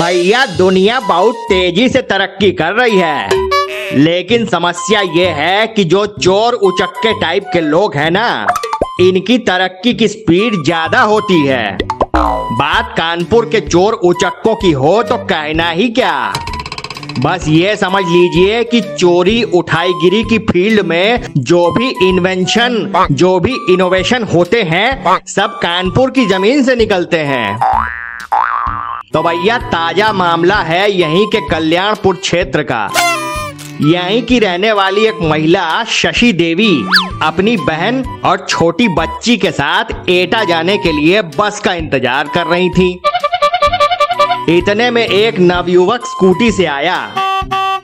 भैया, दुनिया बहुत तेज़ी से तरक्की कर रही है। लेकिन समस्या ये है कि जो चोर उचक्के टाइप के लोग हैं ना, इनकी तरक्की की स्पीड ज़्यादा होती है। बात कानपुर के चोर उचक्कों की हो तो कहना ही क्या? बस ये समझ लीजिए कि चोरी उठाईगिरी की फ़ील्ड में जो भी इन्वेंशन जो भी इनोवेशन होते हैं, सब कानपुर की ज़मीन से निकलते हैं। तो भैया, ताज़ा मामला है यहीं के कल्याणपुर क्षेत्र का। यहीं की रहने वाली एक महिला, शशि देवी, अपनी बहन और छोटी बच्ची के साथ एटा जाने के लिए बस का इंतज़ार कर रही थी। इतने में एक नवयुवक स्कूटी से आया।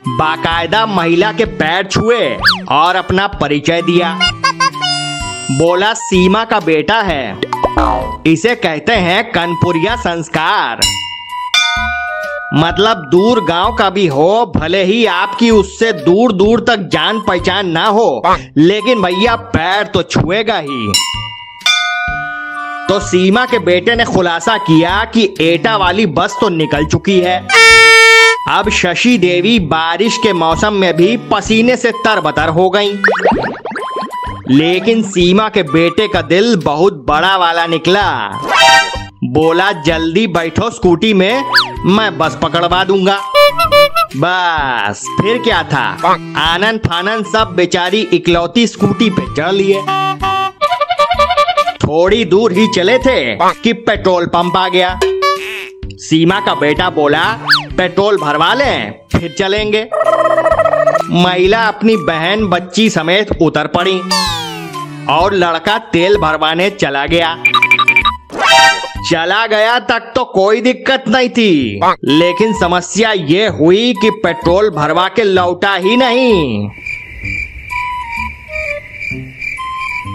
बाकायदा महिला के पैर छुए और अपना परिचय दिया। बोला, सीमा का बेटा है। इसे कहते हैं कनपुरिया संस्कार। मतलब दूर गाँव का भी हो भले ही आपकी उससे दूर दूर तक जान पहचान ना हो लेकिन भैया पैर तो छुएगा ही। तो सीमा के बेटे ने खुलासा किया कि एटा वाली बस तो निकल चुकी है। अब शशि देवी बारिश के मौसम में भी पसीने से तरबतर हो गईं। लेकिन सीमा के बेटे का दिल बहुत बड़ा वाला निकला। बोला जल्दी बैठो स्कूटी में मैं बस पकड़वा दूँगा। बस, फिर क्या था? आनंद फानन सब बेचारी इकलौती स्कूटी पे चढ़ लिए। थोड़ी दूर ही चले थे कि पेट्रोल पंप आ गया। सीमा का बेटा बोला, पेट्रोल भरवा लें, फिर चलेंगे। महिला अपनी बहन, बच्ची समेत उतर पड़ी और लड़का तेल भरवाने चला गया। चला गया तक तो कोई दिक्कत नहीं थी। लेकिन समस्या ये हुई कि पेट्रोल भरवा के लौटा ही नहीं।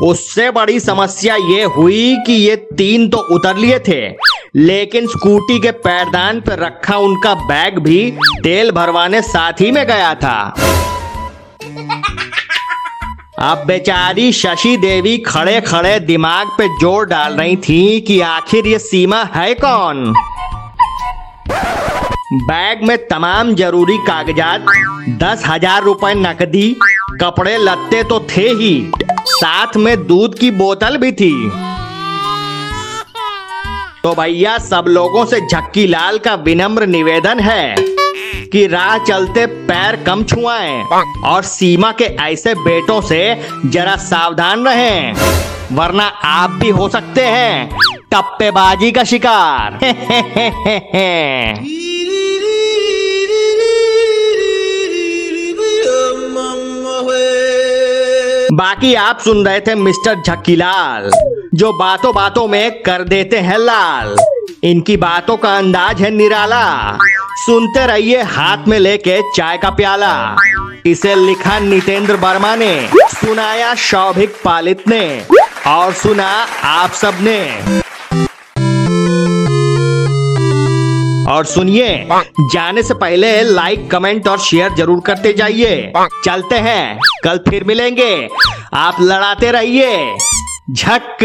उससे बड़ी समस्या ये हुई कि ये तीन तो उतर लिए थे लेकिन स्कूटी के पैरदान पर रखा उनका बैग भी तेल भरवाने साथ ही में गया था। अब बेचारी शशि देवी खड़े खड़े दिमाग पे ज़ोर डाल रही थी कि आखिर ये सीमा है कौन? बैग में तमाम ज़रूरी कागजात, दस हज़ार रुपए नकदी, कपड़े लत्ते तो थे ही, साथ में दूध की बोतल भी थी। तो भैया, सब लोगों से झक्की लाल का विनम्र निवेदन है। कि राह चलते पैर कम छुआएँ और सीमा के ऐसे बेटों से जरा सावधान रहें वरना आप भी हो सकते हैं टप्पेबाजी का शिकार। बाकी आप सुन रहे थे मिस्टर झक्कीलाल जो बातों बातों में कर देते हैं लाल। इनकी बातों का अंदाज है निराला। सुनते रहिए हाथ में लेके चाय का प्याला। इसे लिखा नितेंद्र वर्मा ने, सुनाया शौभिक पालित ने, और सुना आप सबने। और सुनिए, जाने से पहले लाइक कमेंट और शेयर ज़रूर करते जाइए। चलते हैं, कल फिर मिलेंगे। आप लड़ाते रहिए। झक।